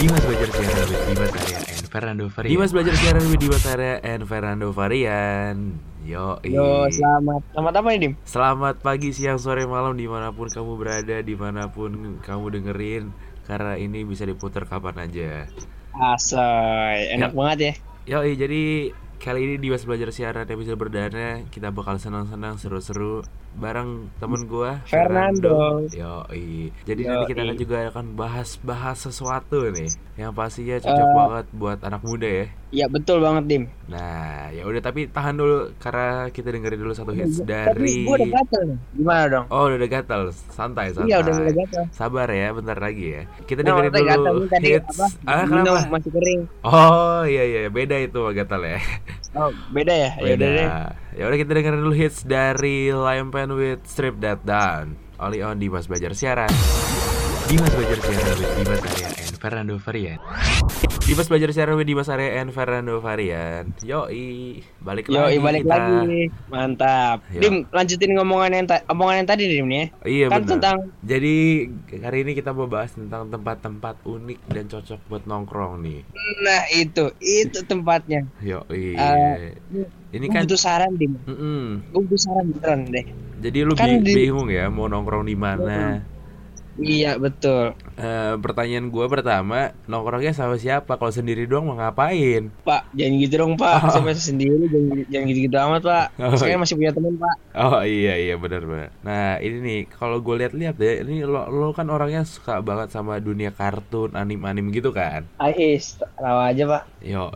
Dimas belajar siaran with Dimas Arya and Fernando Varian. Dimas belajar siaran with Dimas Arya and Fernando Varian. Yo, Yo, selamat. Selamat apa nih, Dim? Selamat pagi, siang, sore, malam di mana pun kamu berada, di mana pun kamu dengerin. Karena ini bisa diputar kapan aja. Asoy, enak Ya. banget ya. Yo, jadi kali ini Dimas belajar siaran episode berdana kita bakal senang-senang seru-seru bareng temen gua Fernando. Yo, jadi Yoi. nanti kita akan juga akan bahas-bahas sesuatu nih yang pastinya cocok Eh. banget buat anak muda ya. Iya, betul banget, Dim. Nah, ya udah tapi tahan dulu karena kita dengerin dulu satu hits Tapi dari gue udah gatel nih. Gimana dong? Oh, udah udah gatal. Santai, santai. Iya, udah mulai gatel. Sabar ya, bentar lagi ya. Kita Nah, dengerin gatel dulu tadi hits. apa? Ah, Minum kenapa? masih kering. Oh, iya iya, beda itu gatal ya. Oh, beda ya? Ya udah deh. Ya udah kita dengerin dulu hits dari Lion Pen with Strip That Down. Only on Dimas Belajar Siaran. Dimas Belajar Siaran with Dimas Arya and Fernando Varian. Dimas Belajar Siaran with Dimas Arya and Fernando Varian. Yoi, balik Yo, lagi balik kita. lagi. Mantap. Yo. Dim, lanjutin ngomongan yang ta- omongan yang tadi, Dim nih. ya. Iya kan benar. tentang Jadi hari ini kita mau bahas tentang tempat-tempat unik dan cocok buat nongkrong nih. nah itu, itu tempatnya. Yoi. Eh, ini kan butuh saran, Dim. Mm-mm. Gue butuh saran beneran deh. Jadi lu Kan bi- di- bingung ya mau nongkrong di mana? Iya, betul. Eh, pertanyaan gua pertama, nongkrongnya sama siapa? Kalau sendiri doang mau ngapain? Pak, jangan gitu dong, Pak. Oh. Saya masih sendiri, jangan, jangan gitu-gitu amat, Pak. Oh, Saya iya. masih punya teman, Pak. Oh iya iya benar benar. Nah ini nih kalau gue lihat-lihat ya, ini lo, lo kan orangnya suka banget sama dunia kartun, anim-anim gitu kan? Ais, tahu aja, Pak. Yo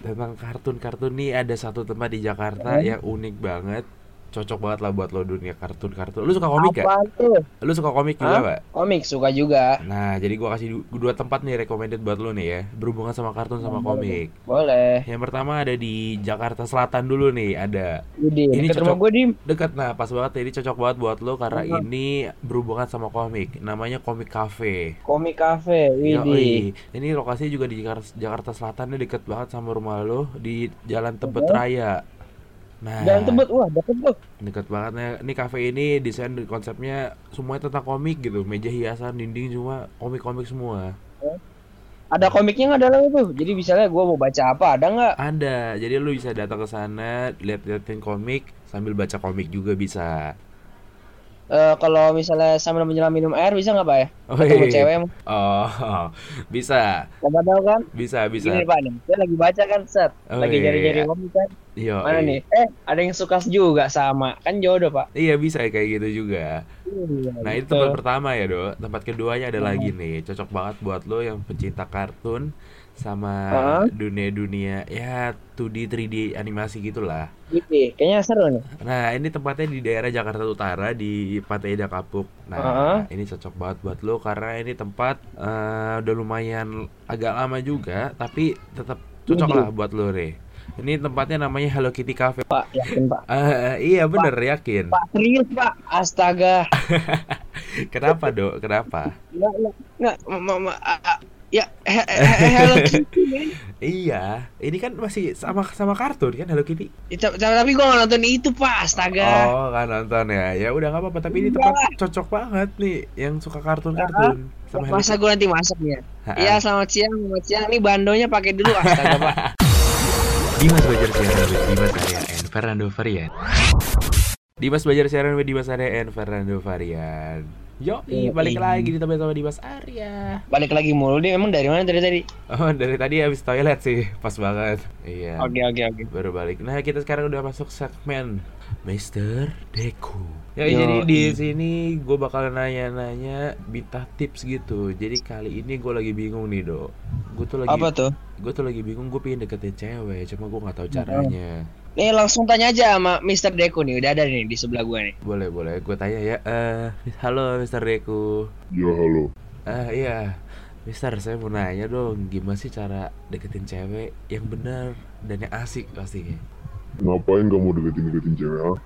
Tentang kartun-kartun nih ada satu tempat di Jakarta Eh? yang unik banget, cocok banget lah buat lo dunia kartun-kartun. Lu suka komik gak? Apaan tuh? Lu suka komik juga Hah? gak? Komik suka juga. Nah, jadi gua kasih du- dua tempat nih recommended buat lo nih ya, berhubungan sama kartun sama komik. Boleh. Yang pertama ada di Jakarta Selatan dulu nih, ada Widih, Ini deket cocok. rumah gue, Dim. dekat. Nah, pas banget ini cocok banget buat lo karena Apa? ini berhubungan sama komik. Namanya Komik Cafe. Komik Cafe, widih. Ini lokasinya juga di Jakarta, Jakarta Selatan deket banget sama rumah lo di Jalan Tebet. Raya. Nah, Dan tebet, wah deket tuh. deket banget nih. Ini cafe ini desain konsepnya semuanya tentang komik gitu. Meja hiasan, dinding cuma komik-komik semua. Ada komiknya nggak dalam itu? Jadi misalnya gue mau baca apa, ada nggak? Ada, jadi lu bisa datang ke sana, lihat-liatin komik sambil baca komik juga bisa. Eh, kalau misalnya sambil menyelam minum air bisa nggak, Pak ya? Oh, Ketemu iya. cewek emang. Oh, bisa, Siapa tahu kan? bisa, bisa. Gini, Pak nih. Saya lagi baca kan, set. Oh, lagi iya. nyari-nyari komik kan. Yo, Mana nih? Eh, ada yang suka juga sama. Kan jodoh, Pak. Iya bisa kayak gitu juga. Iya, Nah itu gitu. tempat pertama ya do. Tempat keduanya ada lagi nih. Cocok banget buat lo yang pencinta kartun sama dunia-dunia ya 2D 3D animasi gitulah. Gitu, kayaknya seru nih. Nah ini tempatnya di daerah Jakarta Utara di Pantai Indah Kapuk. Nah Heeh. ini cocok banget buat lo karena ini tempat eh, udah lumayan agak lama juga tapi tetap cocok lah buat lo nih. Ini tempatnya namanya Hello Kitty Cafe. Pak, yakin, Pak. Eh, iya bener yakin. Pak, serius, Pak. Astaga. Kenapa dok? Kenapa? Nggak, nggak, nggak, ya, he- he- he- Hello Kitty, men. Iya, ini kan masih sama sama kartun kan Hello Kitty. Ya, Tapi, gue nggak nonton itu, Pak. Astaga. Oh, kan nonton ya. Ya udah nggak apa-apa, tapi ini tempat cocok banget nih yang suka kartun-kartun sama Hello Masa gue nanti masaknya? Ha-ha. Iya, selamat siang, selamat siang. Nih bandonya pakai dulu, astaga, Pak. Dimas belajar siaran with Dimas Arya and Fernando Varian. Dimas belajar siaran with Dimas Arya and Fernando Varian. Yo, balik lagi di tempat sama Dimas Arya. Balik lagi mulu dia emang dari mana dari tadi? Oh, dari tadi habis toilet sih, pas banget. Iya. Oke, oke, oke. Baru balik. Nah, kita sekarang udah masuk segmen Mister Deku. Ya, Yoi. jadi di sini gue bakal nanya-nanya minta tips gitu. Jadi kali ini gue lagi bingung nih, Dok. Gue tuh lagi Apa tuh? gue tuh lagi bingung gue pengen deketin cewek, cuma gue nggak tahu caranya. Nih langsung tanya aja sama Mr. Deku nih, udah ada nih di sebelah gua nih. Boleh, boleh. Gue tanya ya. Eh, halo Mister Deku. Ya halo, Eh, iya. Mister, saya mau nanya dong, gimana sih cara deketin cewek yang benar dan yang asik pastinya? Ngapain kamu deketin-deketin cewek ah?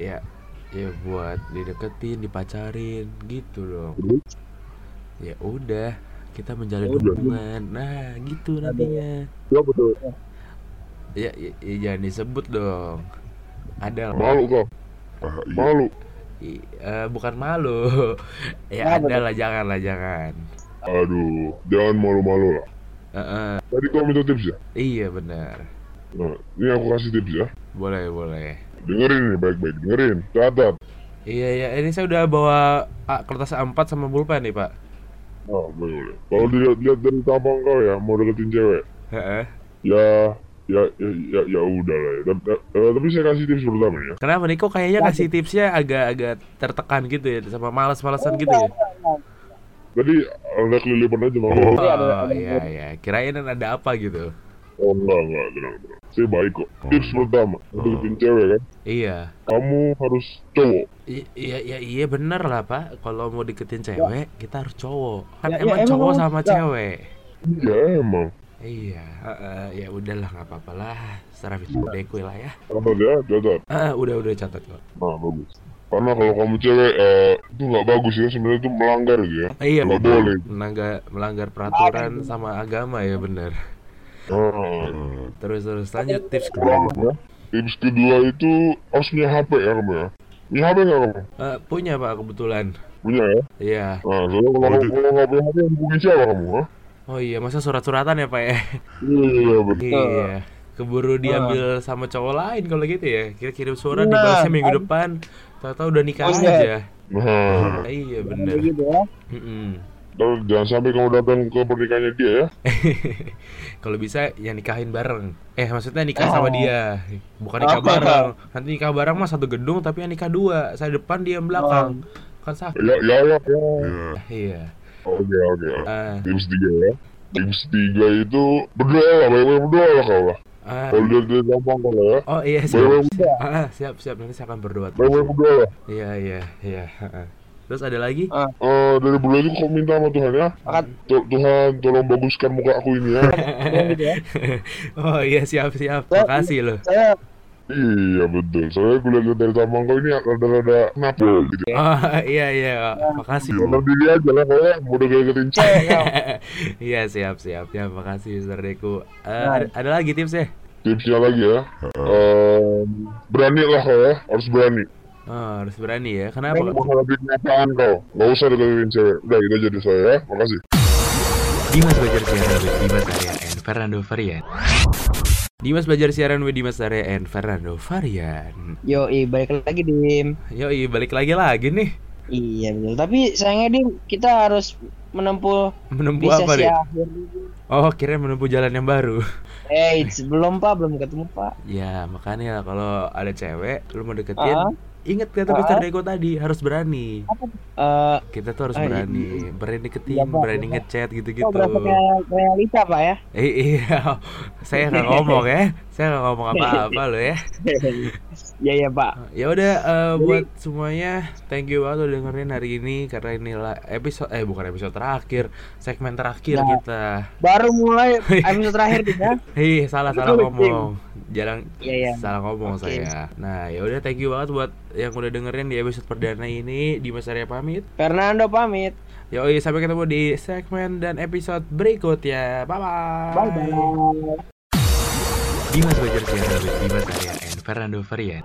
Ya, ya buat dideketin, dipacarin gitu dong. Terus? Ya udah, kita menjalin Ya udah. hubungan. Nah, gitu nantinya. Siapa tuh? Ya, ya, ya jangan disebut dong. Ada lah. Malu kau? Ah, Malu? I- eh, bukan malu. ya Kenapa ada lah, jangan lah, jangan. Aduh, jangan malu-malu lah. Heeh. Tadi kau minta tips ya? Iya benar. Nah, ini aku kasih tips ya. Boleh boleh. Dengerin nih baik-baik, dengerin. Catat. Iya iya ini saya udah bawa ah, kertas A4 sama pulpen nih pak. Nah, boleh boleh. Kalau dilihat-lihat dari tampang kau ya, mau deketin cewek, Heeh. ya ya ya ya, ya udah lah ya. Tapi, eh, tapi saya kasih tips pertama ya. Kenapa nih kok kayaknya ngasih tipsnya agak-agak tertekan gitu ya sama malas-malasan gitu ya? Tadi ada kelilipan aja mau. Oh ada- iya iya kirain ada apa gitu. Oh enggak enggak tenang tenang. Saya baik kok. Tips pertama, deketin cewek kan. Iya. Kamu harus cowok. I- Iya iya iya bener lah pak. Kalau mau deketin cewek kita harus cowok. Kan Ya, ya, emang emang cowok sama ya. cewek. Iya emang. Iya. heeh, ya udahlah nggak apa-apa lah. Secara dekui lah ya. Catat ya, catat. Ah, udah udah catat kok. Nah bagus. Karena kalau kamu cewek eh, itu nggak bagus ya sebenarnya itu melanggar gitu ya. Ah, iya Nggak bener. boleh. Melanggar melanggar peraturan sama agama ya bener. Ah. Terus terus lanjut tips kedua. Ya. Tips kedua itu harus punya HP ya kamu ya. Punya HP nggak kamu? Eh, punya pak kebetulan. Punya ya. Iya. Nah, soalnya kalau kamu kalau nggak punya HP yang hubungi siapa kamu? Ha? Oh iya masa surat-suratan ya pak ya? Iya betul. Iya. Keburu diambil sama cowok lain kalau gitu ya. Kira kirim surat Nah, dibalasnya minggu depan. Tahu-tahu udah nikah Oh, iya. aja. Nah, Iya bener. gitu ya. Mm-mm. Dan jangan sampai kamu datang ke pernikahannya dia ya. Kalau bisa ya nikahin bareng. Eh maksudnya nikah sama Oh. dia, bukan nikah Oh. bareng. Nanti nikah bareng mah satu gedung tapi yang nikah dua. Saya depan dia yang belakang. Kan sakit. Ya ya ya. ya. Iya. Oke oke. Ah, Tips tiga ya. Tips tiga itu berdoa lah, banyak-banyak berdoa lah kau lah. ah. Kalau lihat dari tampang kau lah ya. Oh iya siap. Ah, siap siap nanti saya akan berdoa. Banyak-banyak berdoa lah. Iya iya iya. Ah. Terus ada lagi? Eh, dari bulan itu kau minta sama Tuhan ya. Akan Tu- Tuhan tolong baguskan muka aku ini ya. ya. oh iya siap siap. Makasih loh. Saya iya betul. Soalnya gue lihat dari tampang kau ini rada-rada kenapa gitu. Oh iya iya. Makasih. Dalam diri aja lah kau ya. Mau deketin cewek. cewek ya. Iya siap siap. Ya makasih Mister Deku. Eh, Nah. ada, ada lagi tipsnya? Tipsnya lagi ya. Em, berani lah kau ya. Harus berani. Oh, harus berani ya. Kenapa? Berani. Menghadapi kenyataan kau. Gak usah deketin cewek. Udah gitu aja dari saya ya. Makasih. Dimas belajar siaran with Dimas Arya and Fernando Varian. Dimas belajar siaran with Dimas Arya and Fernando Varian. Yo, balik lagi Dim. Yoi, balik lagi lagi nih. Iya betul. Tapi sayangnya Dim, kita harus menempuh Menempuh apa nih? akhir. Oh, kira menempuh jalan yang baru. Eh, belum Pak, belum ketemu Pak. Ya, makanya kalau ada cewek lu mau deketin, Ah. Inget kata. Mister Deko tadi, harus berani. Eh, Kita tuh harus Ah, iya. berani, berani deketin, Iya, Pak, berani iya. ngechat oh, gitu-gitu. kayak realita Pak ya? Eh, iya, saya nggak ngomong ya, saya nggak ngomong apa-apa lo ya. Iya iya Pak. Ya udah eh, buat semuanya, thank you banget udah dengerin hari ini karena inilah episode eh bukan episode terakhir, segmen terakhir Nah. kita. Baru mulai episode terakhir Dim ya. Hei, salah salah ngomong. Jarang Iya iya. salah ngomong Oke. saya. Nah, ya udah thank you banget buat yang udah dengerin di episode perdana ini. Dimas Arya pamit. Fernando pamit. Yoi, sampai ketemu di segmen dan episode berikutnya. Bye bye. Bye bye. Dimas belajar siaran Dimas Arya Fernando Varian.